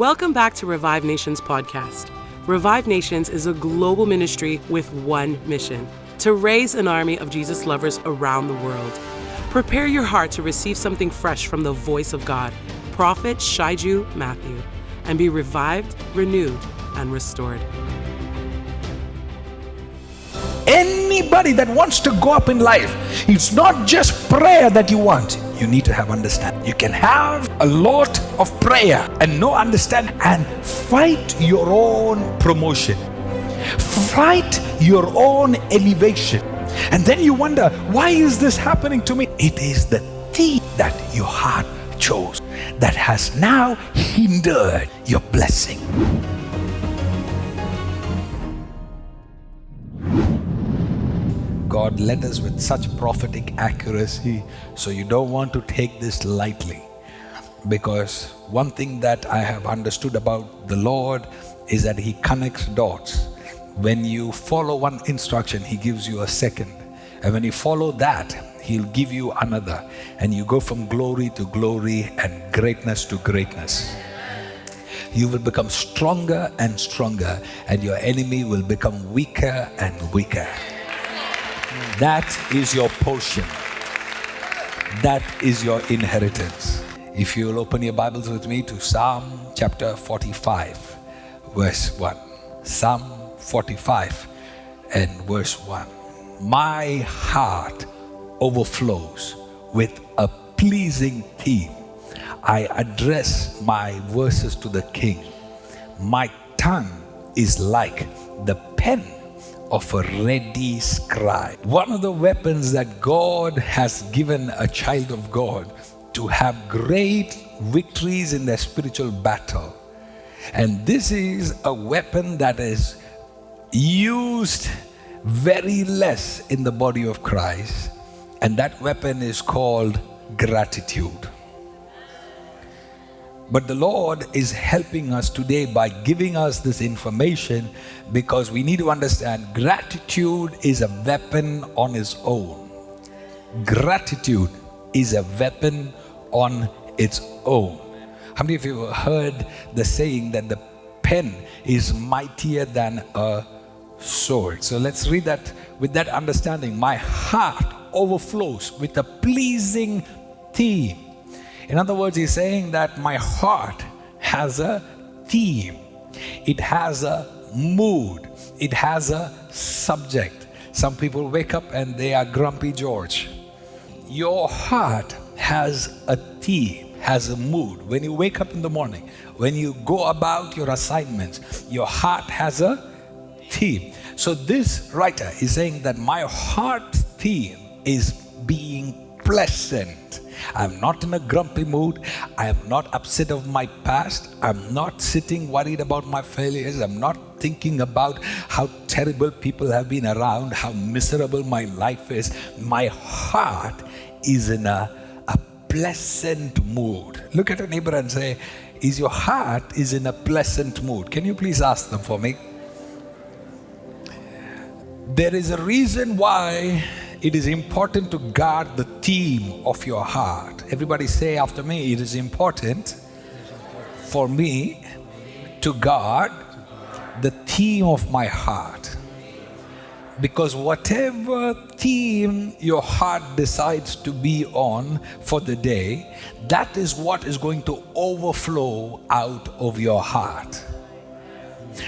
Welcome back to Revive Nations podcast. Revive Nations is a global ministry with one mission to raise an army of Jesus lovers around the world. Prepare your heart to receive something fresh from the voice of God, Prophet Shaiju Matthew, and be revived, renewed, and restored. Anybody that wants to go up in life, it's not just prayer that you want. You need to have understanding. You can have a lot of prayer and no understanding and fight your own promotion. Fight your own elevation. And then you wonder, why is this happening to me? It is the thing that your heart chose that has now hindered your blessing. God led us with such prophetic accuracy, so you don't want to take this lightly. Because one thing that I have understood about the Lord is that He connects dots. When you follow one instruction, He gives you a second. And when you follow that, He'll give you another. And you go from glory to glory and greatness to greatness. You will become stronger and stronger, and your enemy will become weaker and weaker. That is your portion. That is your inheritance. If you'll open your Bibles with me to Psalm chapter 45, verse 1. Psalm 45 and verse 1. My heart overflows with a pleasing theme. I address my verses to the king. My tongue is like the pen of a ready scribe. One of the weapons that God has given a child of God to have great victories in their spiritual battle. And this is a weapon that is used very less in the body of Christ. And that weapon is called gratitude. But the Lord is helping us today by giving us this information because we need to understand gratitude is a weapon on its own. Gratitude is a weapon on its own. How many of you have heard the saying that the pen is mightier than a sword? So let's read that with that understanding. My heart overflows with a pleasing theme in other words, he's saying that my heart has a theme, it has a mood, it has a subject. Some people wake up and they are grumpy George. Your heart has a theme, has a mood. When you wake up in the morning, when you go about your assignments, your heart has a theme. So, this writer is saying that my heart theme is being pleasant I'm not in a grumpy mood. I am not upset of my past. I'm not sitting worried about my failures. I'm not thinking about how terrible people have been around, how miserable my life is. My heart is in a, a pleasant mood. Look at a neighbor and say, Is your heart is in a pleasant mood? Can you please ask them for me? There is a reason why it is important to guard the theme of your heart. Everybody say after me, it is important for me to guard the theme of my heart. Because whatever theme your heart decides to be on for the day, that is what is going to overflow out of your heart.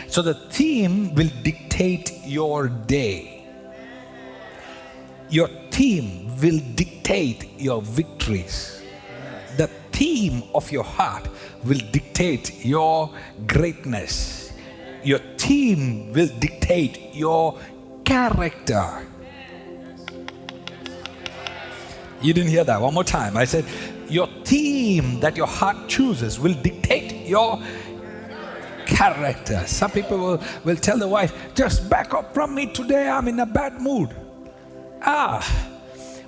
So the theme will dictate your day your team will dictate your victories. The theme of your heart will dictate your greatness. Your team will dictate your character. You didn't hear that. One more time. I said, Your theme that your heart chooses will dictate your character. Some people will, will tell the wife, Just back up from me today. I'm in a bad mood. Ah,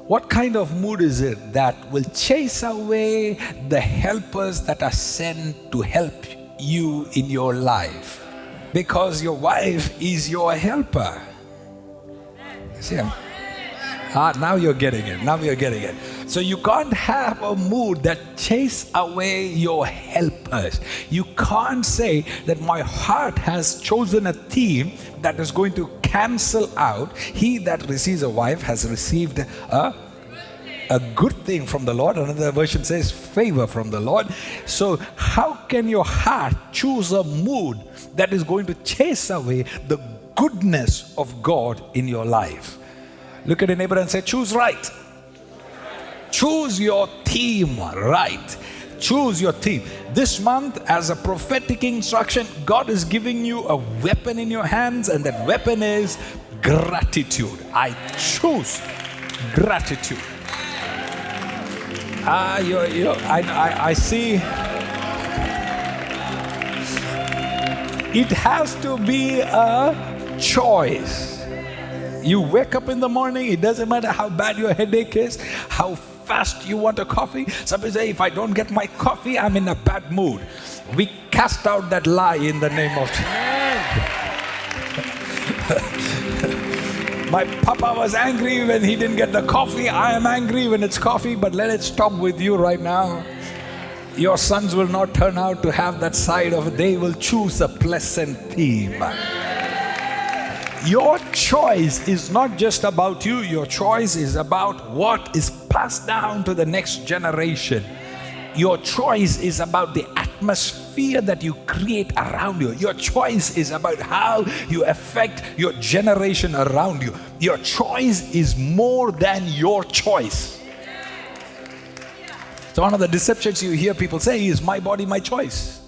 what kind of mood is it that will chase away the helpers that are sent to help you in your life? Because your wife is your helper. See, Ah, now you're getting it. Now you're getting it. So you can't have a mood that chase away your helpers. You can't say that my heart has chosen a theme that is going to cancel out. He that receives a wife has received a a good thing from the Lord. Another version says favor from the Lord. So, how can your heart choose a mood that is going to chase away the goodness of God in your life? Look at a neighbor and say, Choose right. Choose your theme right. Choose your theme. This month, as a prophetic instruction, God is giving you a weapon in your hands, and that weapon is gratitude. I choose gratitude. Ah, you, you, I, I, I see. It has to be a choice. You wake up in the morning, it doesn't matter how bad your headache is, how fast you want a coffee. Somebody say, if I don't get my coffee, I'm in a bad mood. We cast out that lie in the name of My papa was angry when he didn't get the coffee. I am angry when it's coffee, but let it stop with you right now. Your sons will not turn out to have that side of. They will choose a pleasant theme. Your choice is not just about you, your choice is about what is passed down to the next generation. Your choice is about the atmosphere that you create around you. Your choice is about how you affect your generation around you. Your choice is more than your choice. So, one of the deceptions you hear people say is, My body, my choice.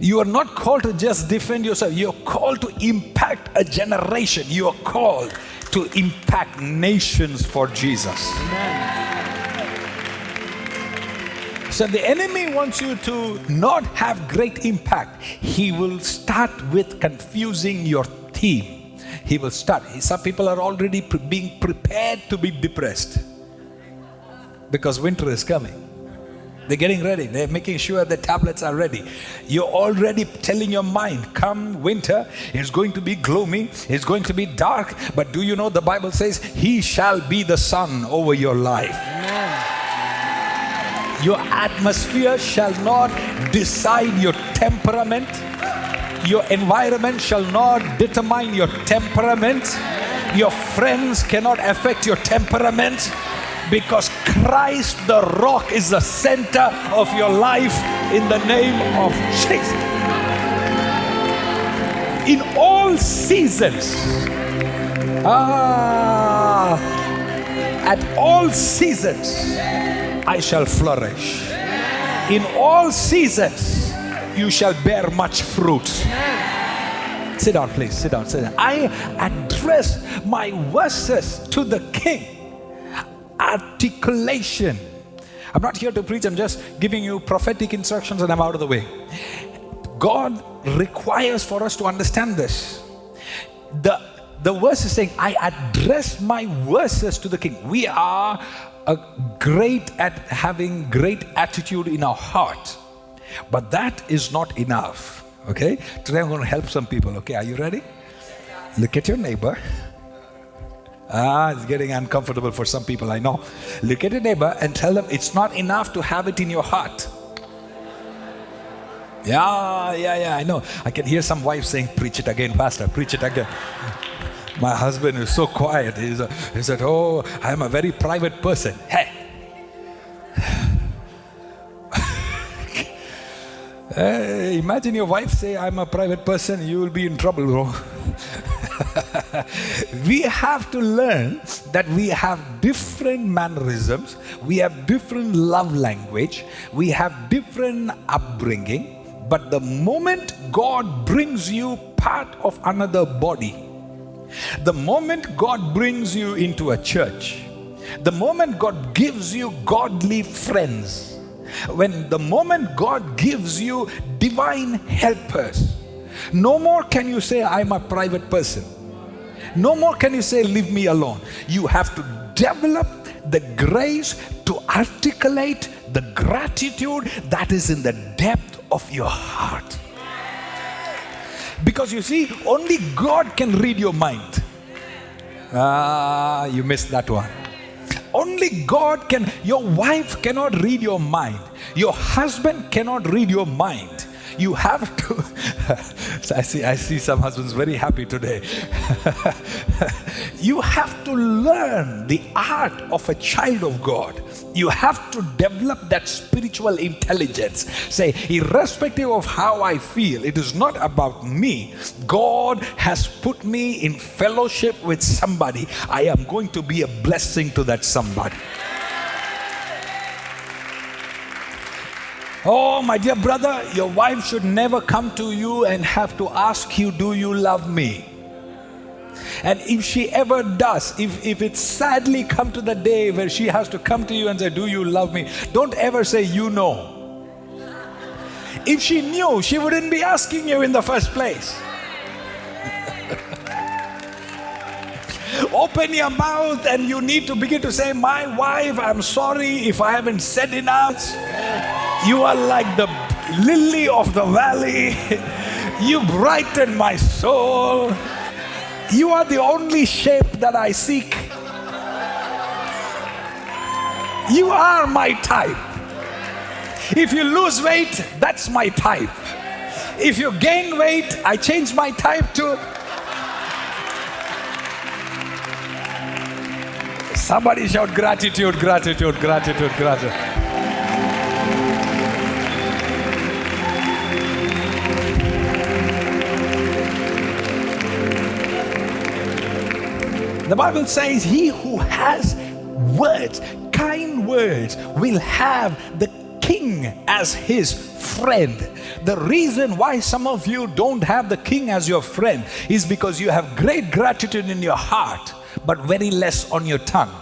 You are not called to just defend yourself, you're called to impact a generation. You are called to impact nations for Jesus. So the enemy wants you to not have great impact. He will start with confusing your theme. He will start. Some people are already pre- being prepared to be depressed because winter is coming. They're getting ready. They're making sure the tablets are ready. You're already telling your mind, come winter, it's going to be gloomy, it's going to be dark. But do you know the Bible says, He shall be the sun over your life. Your atmosphere shall not decide your temperament. Your environment shall not determine your temperament. Your friends cannot affect your temperament because Christ the rock is the center of your life in the name of Jesus. In all seasons, ah, at all seasons, I shall flourish. In all seasons, you shall bear much fruit. Sit down, please. Sit down. Sit down. I address my verses to the king articulation. I'm not here to preach, I'm just giving you prophetic instructions and I'm out of the way. God requires for us to understand this. The, the verse is saying, I address my verses to the king. We are great at having great attitude in our heart, but that is not enough. Okay? Today I'm going to help some people. Okay, are you ready? Look at your neighbor. Ah, it's getting uncomfortable for some people, I know. Look at your neighbor and tell them it's not enough to have it in your heart. Yeah, yeah, yeah, I know. I can hear some wives saying, Preach it again, Pastor, preach it again. My husband is so quiet. A, he said, Oh, I'm a very private person. Hey. hey, imagine your wife say, I'm a private person, you will be in trouble, bro. we have to learn that we have different mannerisms, we have different love language, we have different upbringing. But the moment God brings you part of another body, the moment God brings you into a church, the moment God gives you godly friends, when the moment God gives you divine helpers, no more can you say, I'm a private person. No more can you say, Leave me alone. You have to develop the grace to articulate the gratitude that is in the depth of your heart. Because you see, only God can read your mind. Ah, you missed that one. Only God can, your wife cannot read your mind. Your husband cannot read your mind. You have to. I see, I see some husbands very happy today. you have to learn the art of a child of God. You have to develop that spiritual intelligence. Say, irrespective of how I feel, it is not about me. God has put me in fellowship with somebody. I am going to be a blessing to that somebody. Oh, my dear brother, your wife should never come to you and have to ask you, Do you love me? And if she ever does, if, if it sadly come to the day where she has to come to you and say, Do you love me? Don't ever say, You know. If she knew, she wouldn't be asking you in the first place. Open your mouth and you need to begin to say, My wife, I'm sorry if I haven't said enough. You are like the lily of the valley. You brighten my soul. You are the only shape that I seek. You are my type. If you lose weight, that's my type. If you gain weight, I change my type to. Somebody shout gratitude, gratitude, gratitude, gratitude. The Bible says, He who has words, kind words, will have the king as his friend. The reason why some of you don't have the king as your friend is because you have great gratitude in your heart, but very less on your tongue.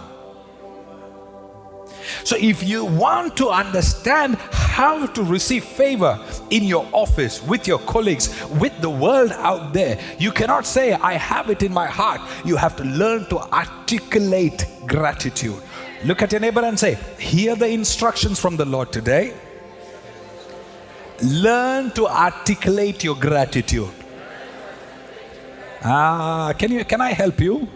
So, if you want to understand how to receive favor in your office, with your colleagues, with the world out there, you cannot say, I have it in my heart. You have to learn to articulate gratitude. Look at your neighbor and say, Hear the instructions from the Lord today. Learn to articulate your gratitude. Ah, can you can I help you?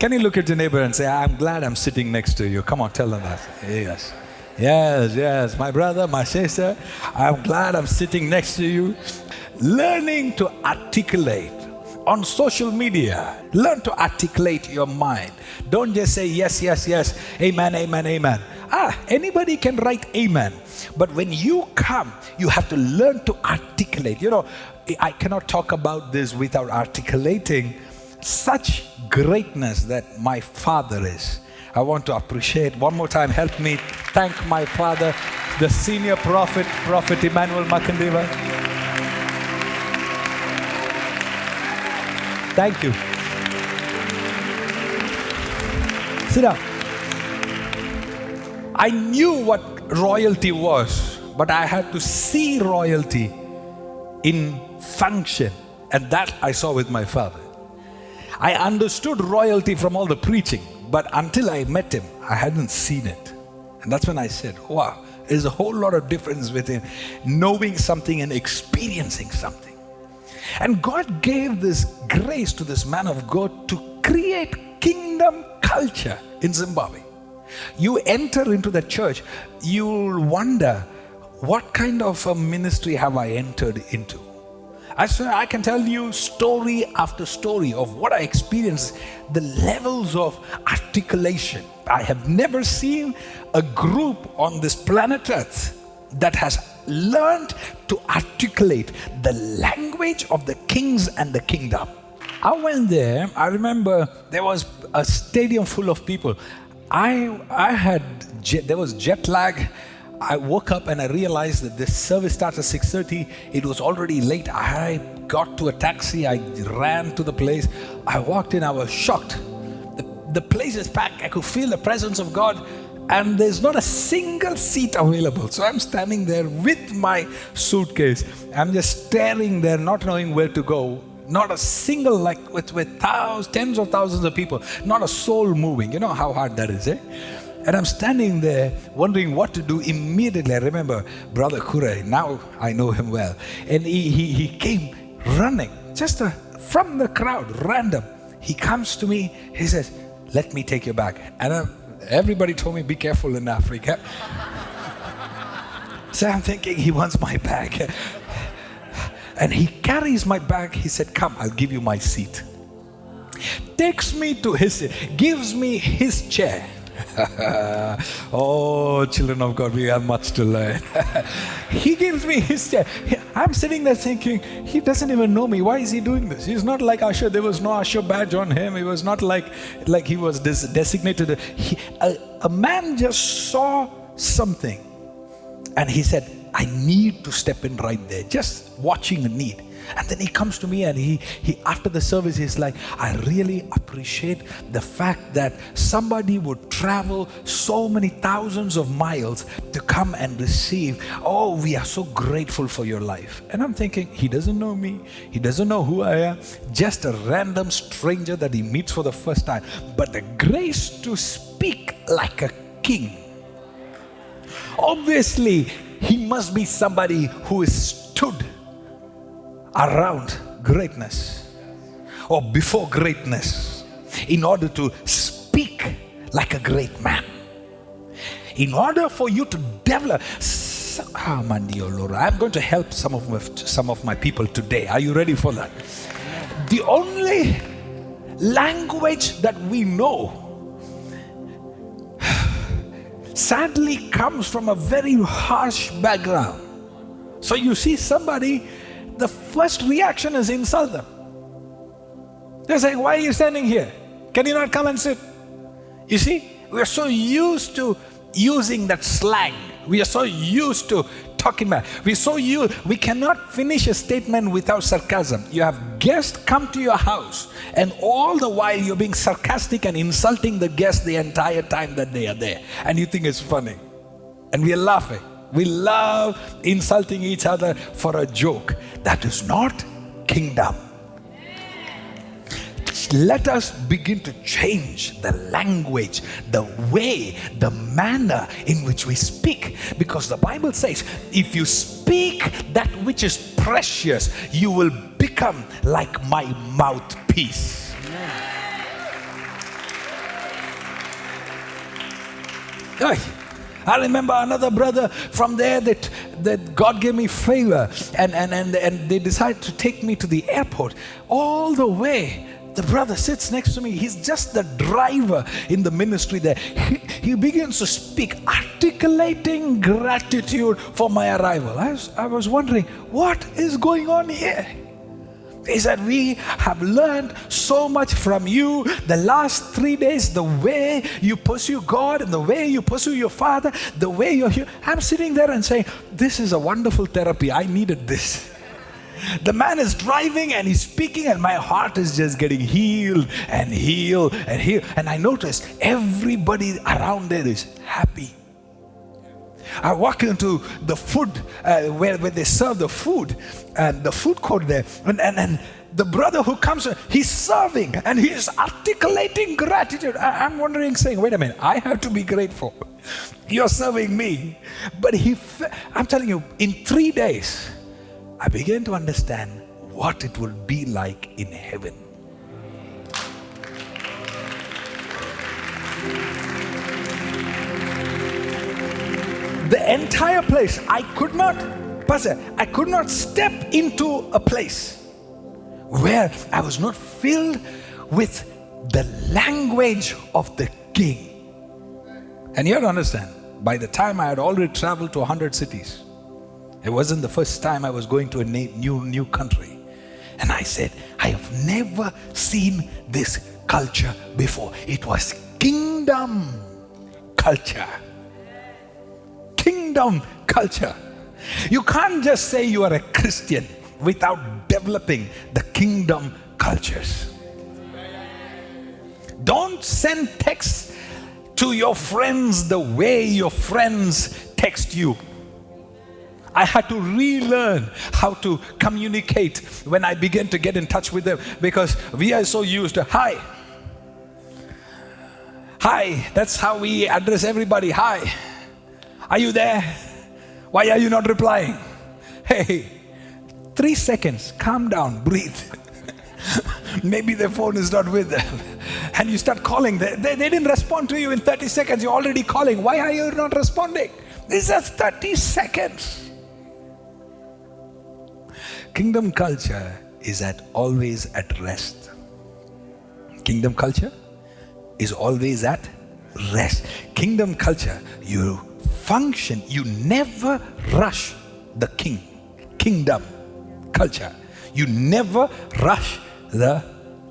Can you look at your neighbor and say, I'm glad I'm sitting next to you? Come on, tell them that. Yes. Yes, yes. My brother, my sister, I'm glad I'm sitting next to you. Learning to articulate on social media, learn to articulate your mind. Don't just say yes, yes, yes, amen, amen, amen. Ah, anybody can write amen. But when you come, you have to learn to articulate. You know, I cannot talk about this without articulating such greatness that my father is. I want to appreciate one more time. Help me thank my father, the senior prophet, Prophet Emmanuel Makandiwa. Thank you. Sit down. I knew what royalty was, but I had to see royalty in function, and that I saw with my father. I understood royalty from all the preaching, but until I met him, I hadn't seen it. And that's when I said, wow, there's a whole lot of difference between knowing something and experiencing something. And God gave this grace to this man of God to create kingdom culture in Zimbabwe. You enter into the church, you'll wonder, what kind of a ministry have I entered into? I I can tell you story after story of what I experienced, the levels of articulation. I have never seen a group on this planet Earth that has learned to articulate the language of the kings and the kingdom. I went there, I remember there was a stadium full of people. I, I had, jet, there was jet lag I woke up and I realized that this service starts at 6:30. It was already late. I got to a taxi. I ran to the place. I walked in. I was shocked. The, the place is packed. I could feel the presence of God, and there's not a single seat available. So I'm standing there with my suitcase. I'm just staring there, not knowing where to go. Not a single, like with, with thousands, tens of thousands of people, not a soul moving. You know how hard that is, eh? And I'm standing there wondering what to do. Immediately, I remember Brother Kure, now I know him well. And he, he, he came running, just a, from the crowd, random. he comes to me, he says, Let me take your bag. And uh, everybody told me, Be careful in Africa. so I'm thinking, He wants my bag. And he carries my bag. He said, Come, I'll give you my seat. Takes me to his, gives me his chair. oh, children of God, we have much to learn. he gives me his chair. I'm sitting there thinking, he doesn't even know me. Why is he doing this? He's not like Usher. There was no Usher badge on him. He was not like, like he was designated. He, a, a man just saw something and he said, I need to step in right there, just watching a need. And then he comes to me and he, he after the service, he's like, I really appreciate the fact that somebody would travel so many thousands of miles to come and receive. Oh, we are so grateful for your life. And I'm thinking, he doesn't know me, he doesn't know who I am, just a random stranger that he meets for the first time. But the grace to speak like a king. Obviously, he must be somebody who is stood around greatness or before greatness in order to speak like a great man. In order for you to develop, ah, I'm going to help some of my, some of my people today. Are you ready for that? The only language that we know sadly comes from a very harsh background. So you see somebody, the first reaction is insult them. They're saying, Why are you standing here? Can you not come and sit? You see, we're so used to using that slang. We are so used to talking about. We saw you, we cannot finish a statement without sarcasm. You have guests come to your house, and all the while you're being sarcastic and insulting the guests the entire time that they are there. And you think it's funny. And we are laughing. We love insulting each other for a joke. That is not kingdom let us begin to change the language, the way, the manner in which we speak. Because the Bible says, if you speak that which is precious, you will become like my mouthpiece. I remember another brother from there that, that God gave me favor and, and, and, and they decided to take me to the airport all the way the brother sits next to me. He's just the driver in the ministry there. He, he begins to speak, articulating gratitude for my arrival. I was, I was wondering, what is going on here? He said, We have learned so much from you the last three days, the way you pursue God and the way you pursue your Father, the way you're here. I'm sitting there and saying, This is a wonderful therapy. I needed this. The man is driving and he's speaking, and my heart is just getting healed and healed and healed. And I notice everybody around there is happy. I walk into the food uh, where, where they serve the food and the food court there, and, and, and the brother who comes, he's serving and he's articulating gratitude. I, I'm wondering, saying, wait a minute, I have to be grateful. You're serving me. But he, I'm telling you, in three days, I began to understand what it will be like in heaven. The entire place, I could not, Pastor, I could not step into a place where I was not filled with the language of the king. And you have to understand, by the time I had already traveled to 100 cities, it wasn't the first time I was going to a new, new country. And I said, I have never seen this culture before. It was kingdom culture. Kingdom culture. You can't just say you are a Christian without developing the kingdom cultures. Don't send texts to your friends the way your friends text you. I had to relearn how to communicate when I began to get in touch with them because we are so used to hi. Hi, that's how we address everybody. Hi, are you there? Why are you not replying? Hey, three seconds, calm down, breathe. Maybe their phone is not with them. And you start calling. They, they, they, didn't respond to you in 30 seconds. You're already calling. Why are you not responding? This is 30 seconds. Kingdom culture is at always at rest. Kingdom culture is always at rest. Kingdom culture, you function, you never rush the king. Kingdom culture. You never rush the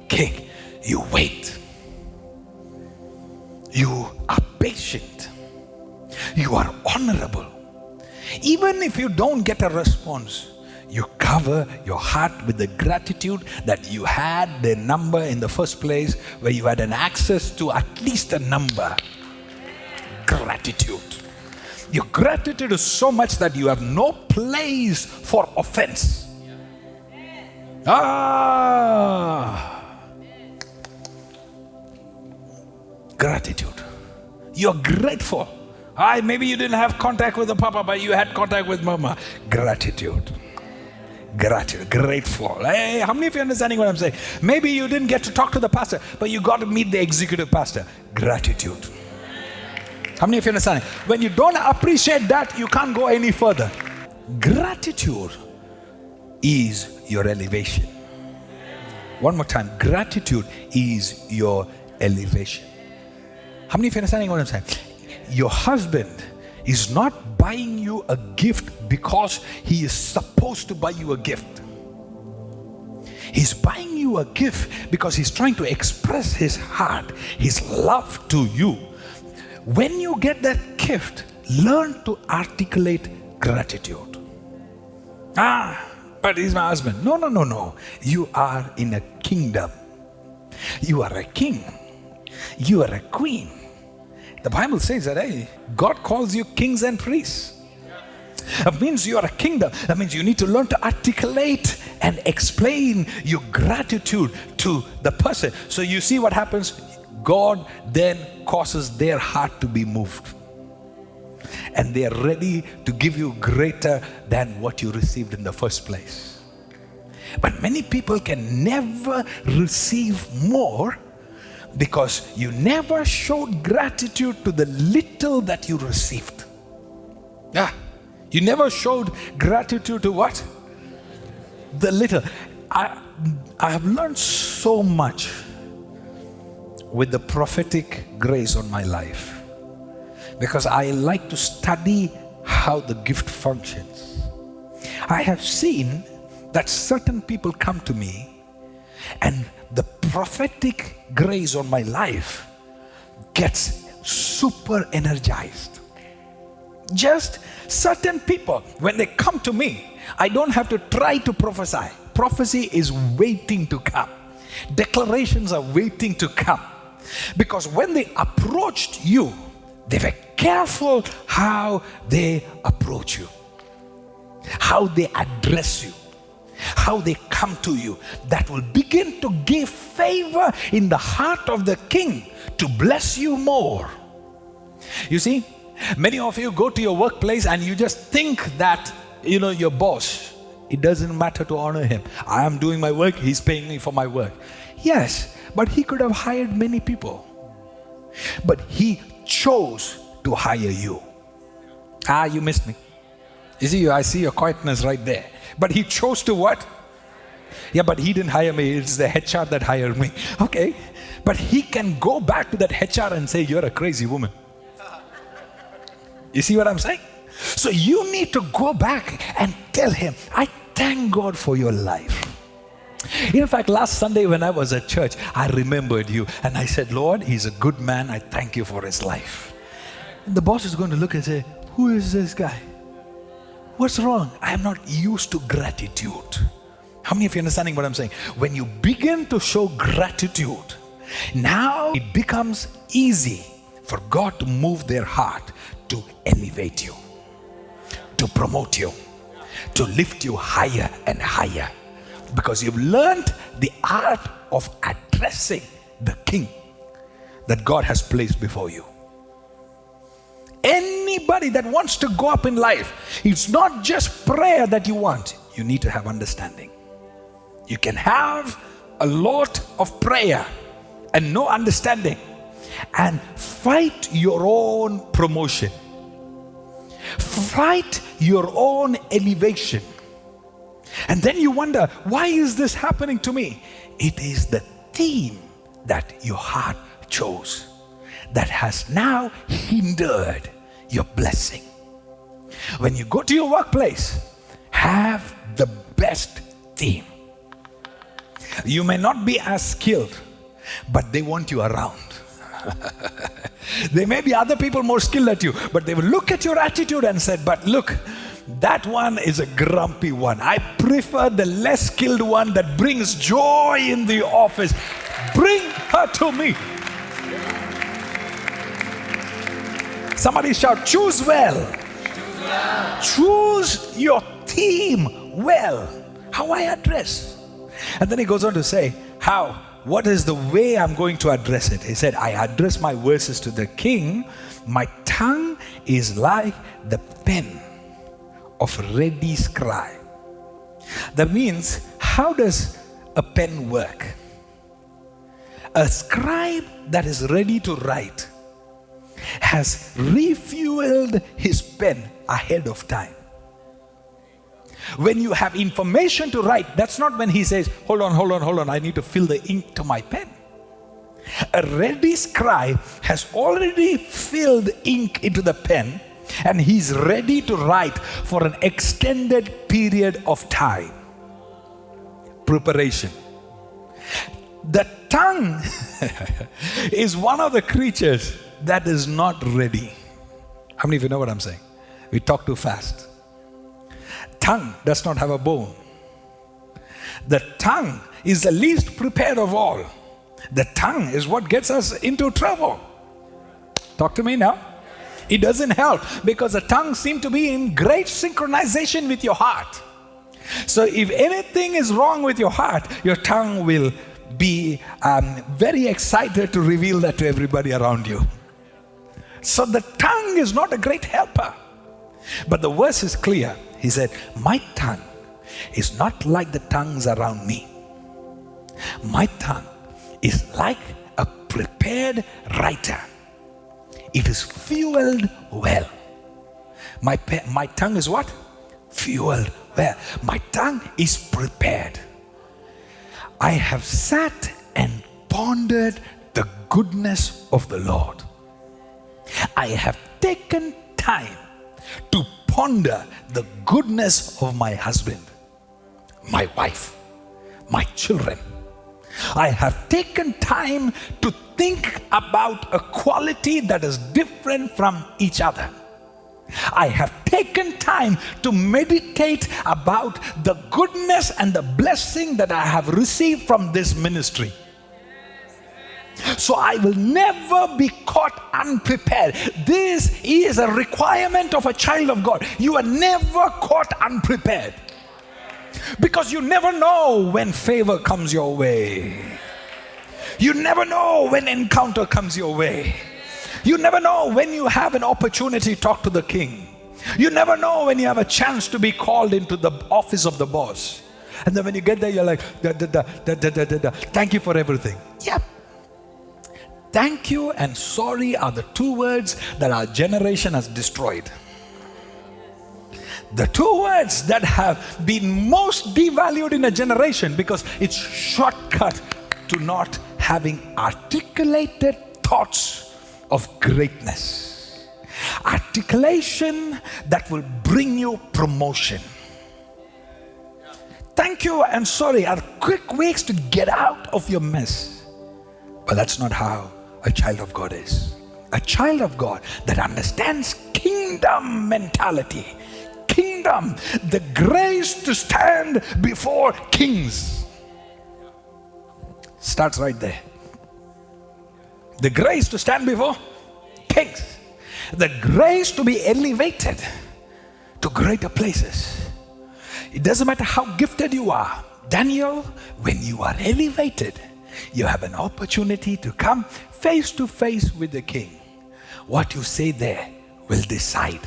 king. You wait. You are patient. You are honorable. Even if you don't get a response, you cover your heart with the gratitude that you had the number in the first place where you had an access to at least a number. Gratitude. Your gratitude is so much that you have no place for offense. Ah. Gratitude. You're grateful. I maybe you didn't have contact with the papa, but you had contact with mama. Gratitude. Gratitude, grateful. Hey, how many of you understanding what I'm saying? Maybe you didn't get to talk to the pastor, but you got to meet the executive pastor. Gratitude. How many of you understand? When you don't appreciate that, you can't go any further. Gratitude is your elevation. One more time. Gratitude is your elevation. How many of you understanding what I'm saying? Your husband is not buying you a gift because he is supposed to buy you a gift. He's buying you a gift because he's trying to express his heart, his love to you. When you get that gift, learn to articulate gratitude. Ah, but he's my husband. No, no, no, no. You are in a kingdom. You are a king. You are a queen the Bible says that, hey, God calls you kings and priests. That means you are a kingdom. That means you need to learn to articulate and explain your gratitude to the person. So you see what happens? God then causes their heart to be moved. And they are ready to give you greater than what you received in the first place. But many people can never receive more because you never showed gratitude to the little that you received. Yeah. You never showed gratitude to what? The little. I, I have learned so much with the prophetic grace on my life because I like to study how the gift functions. I have seen that certain people come to me and the prophetic grace on my life gets super energized. Just certain people, when they come to me, I don't have to try to prophesy. Prophecy is waiting to come, declarations are waiting to come. Because when they approached you, they were careful how they approach you, how they address you how they come to you, that will begin to give favor in the heart of the king to bless you more. You see, many of you go to your workplace and you just think that, you know, your boss, it doesn't matter to honor him. I am doing my work, he's paying me for my work. Yes, but he could have hired many people. But he chose to hire you. Ah, you missed me. You see, I see your quietness right there. But he chose to what? Yeah, but he didn't hire me. It's the HR that hired me. Okay. But he can go back to that HR and say, You're a crazy woman. You see what I'm saying? So you need to go back and tell him, I thank God for your life. In fact, last Sunday when I was at church, I remembered you and I said, Lord, he's a good man. I thank you for his life. And the boss is going to look and say, Who is this guy? What's wrong? I am not used to gratitude. How many of you understanding what I'm saying? When you begin to show gratitude, now it becomes easy for God to move their heart to elevate you, to promote you, to lift you higher and higher. Because you've learned the art of addressing the king that God has placed before you. Anybody that wants to go up in life, it's not just prayer that you want, you need to have understanding. You can have a lot of prayer and no understanding and fight your own promotion. Fight your own elevation. And then you wonder, why is this happening to me? It is the theme that your heart chose that has now hindered your blessing. When you go to your workplace, have the best team. You may not be as skilled, but they want you around. there may be other people more skilled at you, but they will look at your attitude and said, But look, that one is a grumpy one. I prefer the less skilled one that brings joy in the office. Bring her to me. Somebody shout, choose well. choose your team well. How I address. And then he goes on to say, How? What is the way I'm going to address it? He said, I address my verses to the king. My tongue is like the pen of ready scribe. That means, how does a pen work? A scribe that is ready to write has refueled his pen ahead of time. When you have information to write, that's not when he says, Hold on, hold on, hold on, I need to fill the ink to my pen. A ready scribe has already filled ink into the pen and he's ready to write for an extended period of time. Preparation. The tongue is one of the creatures that is not ready. How many of you know what I'm saying? We talk too fast. Tongue does not have a bone. The tongue is the least prepared of all. The tongue is what gets us into trouble. Talk to me now. It doesn't help because the tongue seems to be in great synchronization with your heart. So, if anything is wrong with your heart, your tongue will be um, very excited to reveal that to everybody around you. So, the tongue is not a great helper. But the verse is clear. He said, My tongue is not like the tongues around me. My tongue is like a prepared writer, it is fueled well. My, my tongue is what? Fueled well. My tongue is prepared. I have sat and pondered the goodness of the Lord. I have taken time to ponder the goodness of my husband, my wife, my children. I have taken time to think about a quality that is different from each other. I have taken time to meditate about the goodness and the blessing that I have received from this ministry. So I will never be caught unprepared. This is a requirement of a child of God. You are never caught unprepared. Because you never know when favor comes your way. You never know when encounter comes your way. You never know when you have an opportunity to talk to the king. You never know when you have a chance to be called into the office of the boss. And then when you get there, you're like, da, da, da, da, da, da, da. thank you for everything. Yep. Thank you and sorry are the two words that our generation has destroyed. The two words that have been most devalued in a generation because it's shortcut to not having articulated thoughts of greatness. Articulation that will bring you promotion. Thank you and sorry are quick ways to get out of your mess. But that's not how a child of God is. A child of God that understands kingdom mentality, kingdom, the grace to stand before kings. Starts right there. The grace to stand before kings, the grace to be elevated to greater places. It doesn't matter how gifted you are. Daniel, when you are elevated, you have an opportunity to come face to face with the king. What you say there will decide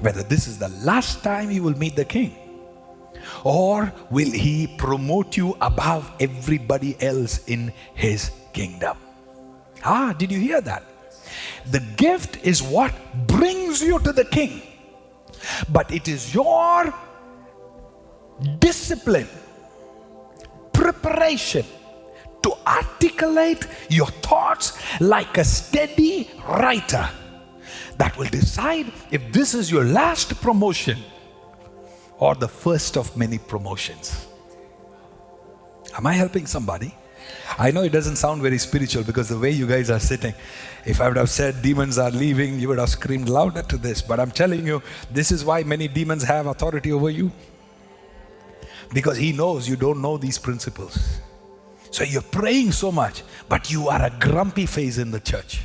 whether this is the last time you will meet the king Or will he promote you above everybody else in his kingdom? Ah, did you hear that? The gift is what brings you to the king, but it is your discipline, preparation to articulate your thoughts like a steady writer that will decide if this is your last promotion or the first of many promotions. Am I helping somebody? I know it doesn't sound very spiritual because the way you guys are sitting, if I would have said demons are leaving, you would have screamed louder to this. But I'm telling you, this is why many demons have authority over you. Because he knows you don't know these principles. So you're praying so much, but you are a grumpy face in the church.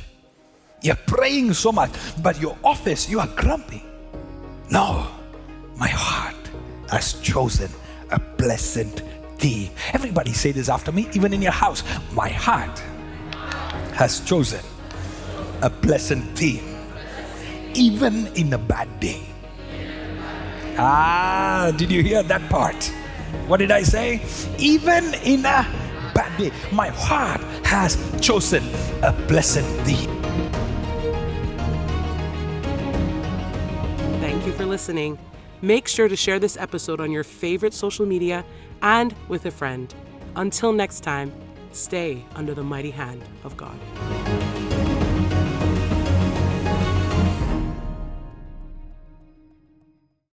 You're praying so much, but your office, you are grumpy. No, my heart has chosen a pleasant thee. Everybody say this after me, even in your house. My heart has chosen a pleasant theme, even in a bad day. Ah, did you hear that part? What did I say? Even in a bad day, my heart has chosen a pleasant thee. Listening. Make sure to share this episode on your favorite social media and with a friend. Until next time, stay under the mighty hand of God.